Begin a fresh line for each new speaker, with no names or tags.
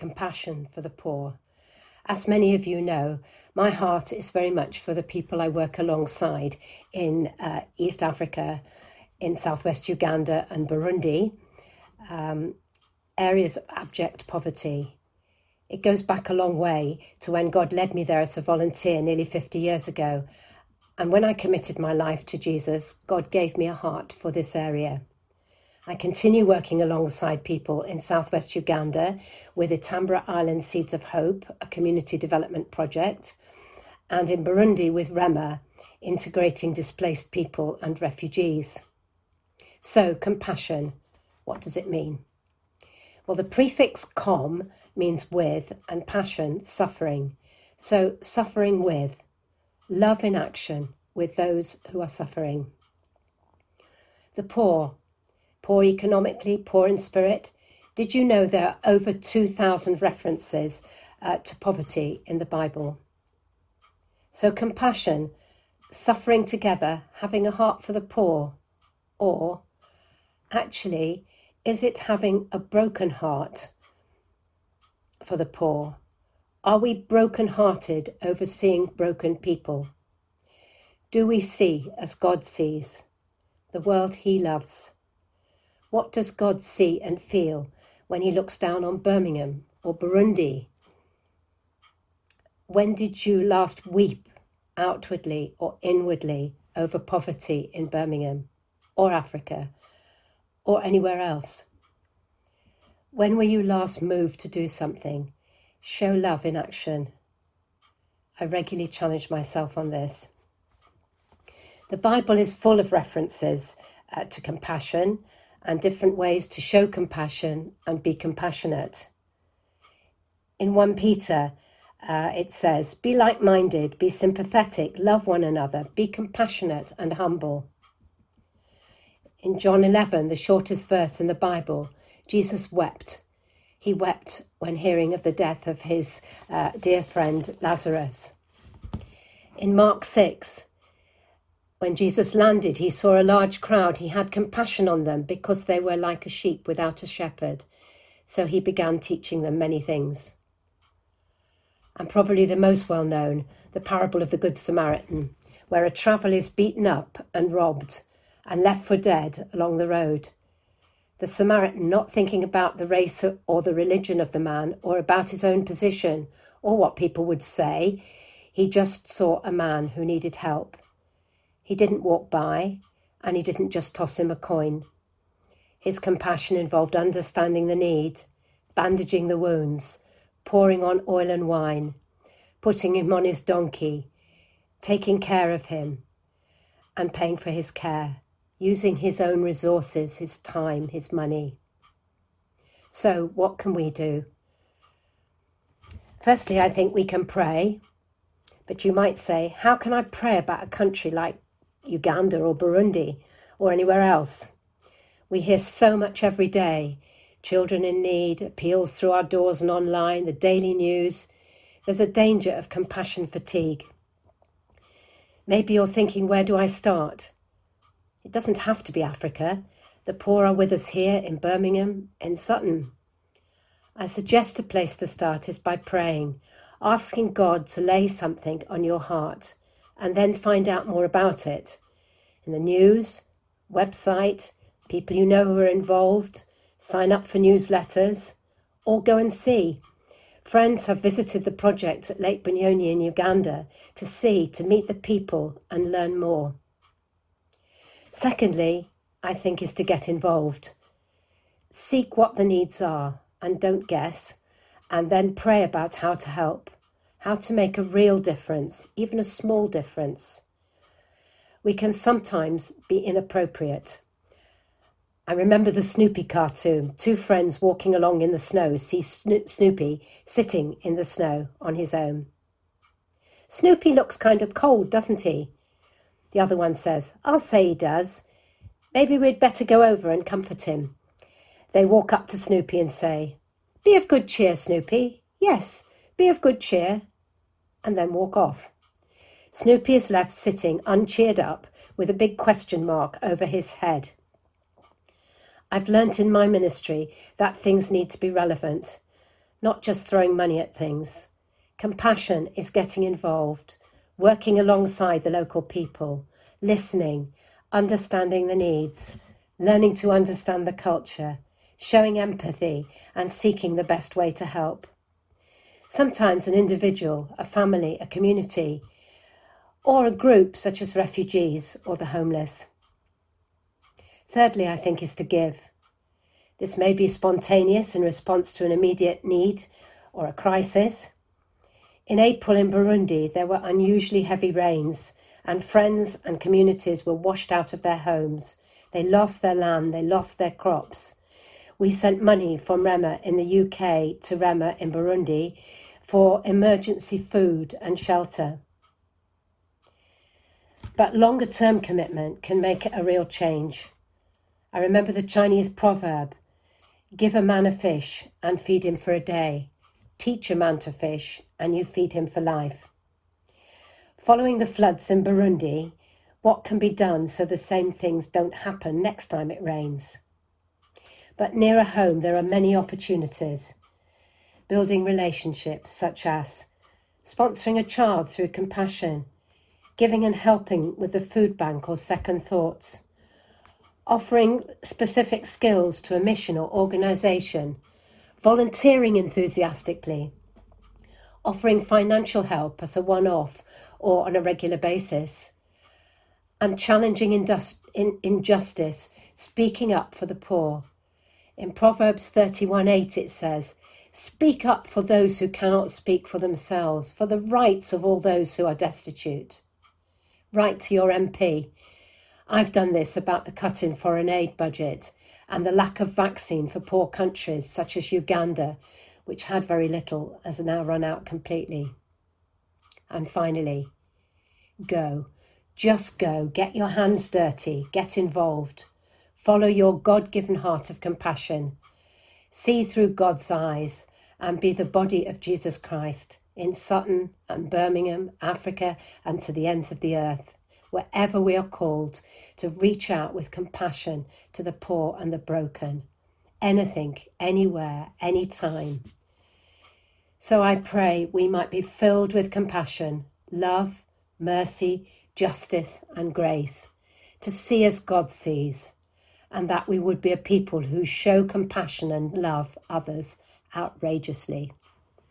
compassion for the poor. As many of you know, my heart is very much for the people I work alongside in uh, East Africa, in southwest Uganda and Burundi, um, areas of abject poverty. It goes back a long way to when God led me there as a volunteer nearly 50 years ago. And when I committed my life to Jesus, God gave me a heart for this area. I continue working alongside people in southwest Uganda with Itambira Island Seeds of Hope, a community development project, and in Burundi with Rema, integrating displaced people and refugees. So, compassion, what does it mean? Well, the prefix com means with, and passion, suffering. So, suffering with, love in action with those who are suffering. The poor, poor economically, poor in spirit. Did you know there are over 2,000 references uh, to poverty in the Bible? So, compassion, suffering together, having a heart for the poor, or actually, is it having a broken heart for the poor? Are we broken hearted over seeing broken people? Do we see as God sees the world He loves? What does God see and feel when He looks down on Birmingham or Burundi? When did you last weep outwardly or inwardly over poverty in Birmingham or Africa or anywhere else? When were you last moved to do something? Show love in action. I regularly challenge myself on this. The Bible is full of references uh, to compassion and different ways to show compassion and be compassionate. In 1 Peter, uh, it says, Be like minded, be sympathetic, love one another, be compassionate and humble. In John 11, the shortest verse in the Bible, Jesus wept. He wept when hearing of the death of his uh, dear friend Lazarus. In Mark 6, when Jesus landed, he saw a large crowd. He had compassion on them because they were like a sheep without a shepherd. So he began teaching them many things. And probably the most well known, the parable of the Good Samaritan, where a traveller is beaten up and robbed and left for dead along the road. The Samaritan, not thinking about the race or the religion of the man or about his own position or what people would say, he just saw a man who needed help he didn't walk by, and he didn't just toss him a coin. His compassion involved understanding the need, bandaging the wounds, pouring on oil and wine, putting him on his donkey, taking care of him, and paying for his care, using his own resources, his time, his money. So, what can we do? Firstly, I think we can pray. But you might say, how can I pray about a country like Uganda or Burundi or anywhere else. We hear so much every day children in need, appeals through our doors and online, the daily news. There's a danger of compassion fatigue. Maybe you're thinking, where do I start? It doesn't have to be Africa. The poor are with us here in Birmingham, in Sutton. I suggest a place to start is by praying, asking God to lay something on your heart and then find out more about it in the news, website, people you know who are involved, sign up for newsletters, or go and see. Friends have visited the project at Lake Bunyonyi in Uganda to see, to meet the people and learn more. Secondly, I think is to get involved. Seek what the needs are and don't guess, and then pray about how to help how to make a real difference, even a small difference. We can sometimes be inappropriate. I remember the Snoopy cartoon. Two friends walking along in the snow see Snoopy sitting in the snow on his own. Snoopy looks kind of cold, doesn't he? The other one says, I'll say he does. Maybe we'd better go over and comfort him. They walk up to Snoopy and say, Be of good cheer, Snoopy. Yes, be of good cheer and then walk off. Snoopy is left sitting uncheered up with a big question mark over his head. I've learnt in my ministry that things need to be relevant. not just throwing money at things. Compassion is getting involved, working alongside the local people, listening, understanding the needs, learning to understand the culture, showing empathy, and seeking the best way to help. Sometimes an individual, a family, a community, or a group such as refugees or the homeless. Thirdly, I think, is to give. This may be spontaneous in response to an immediate need or a crisis. In April in Burundi, there were unusually heavy rains, and friends and communities were washed out of their homes. They lost their land, they lost their crops. We sent money from Rema in the UK to Rema in Burundi for emergency food and shelter. But longer term commitment can make it a real change. I remember the Chinese proverb Give a man a fish and feed him for a day. Teach a man to fish and you feed him for life. Following the floods in Burundi, what can be done so the same things don't happen next time it rains? But nearer home, there are many opportunities. Building relationships, such as sponsoring a child through compassion, giving and helping with the food bank or second thoughts, offering specific skills to a mission or organisation, volunteering enthusiastically, offering financial help as a one off or on a regular basis, and challenging in- injustice, speaking up for the poor. In Proverbs 31 8, it says, Speak up for those who cannot speak for themselves, for the rights of all those who are destitute. Write to your MP I've done this about the cut in foreign aid budget and the lack of vaccine for poor countries such as Uganda, which had very little, has now run out completely. And finally, go. Just go. Get your hands dirty. Get involved. Follow your God given heart of compassion. See through God's eyes and be the body of Jesus Christ in Sutton and Birmingham, Africa, and to the ends of the earth wherever we are called to reach out with compassion to the poor and the broken. Anything, anywhere, anytime. So I pray we might be filled with compassion, love, mercy, justice, and grace to see as God sees, and that we would be a people who show compassion and love others outrageously.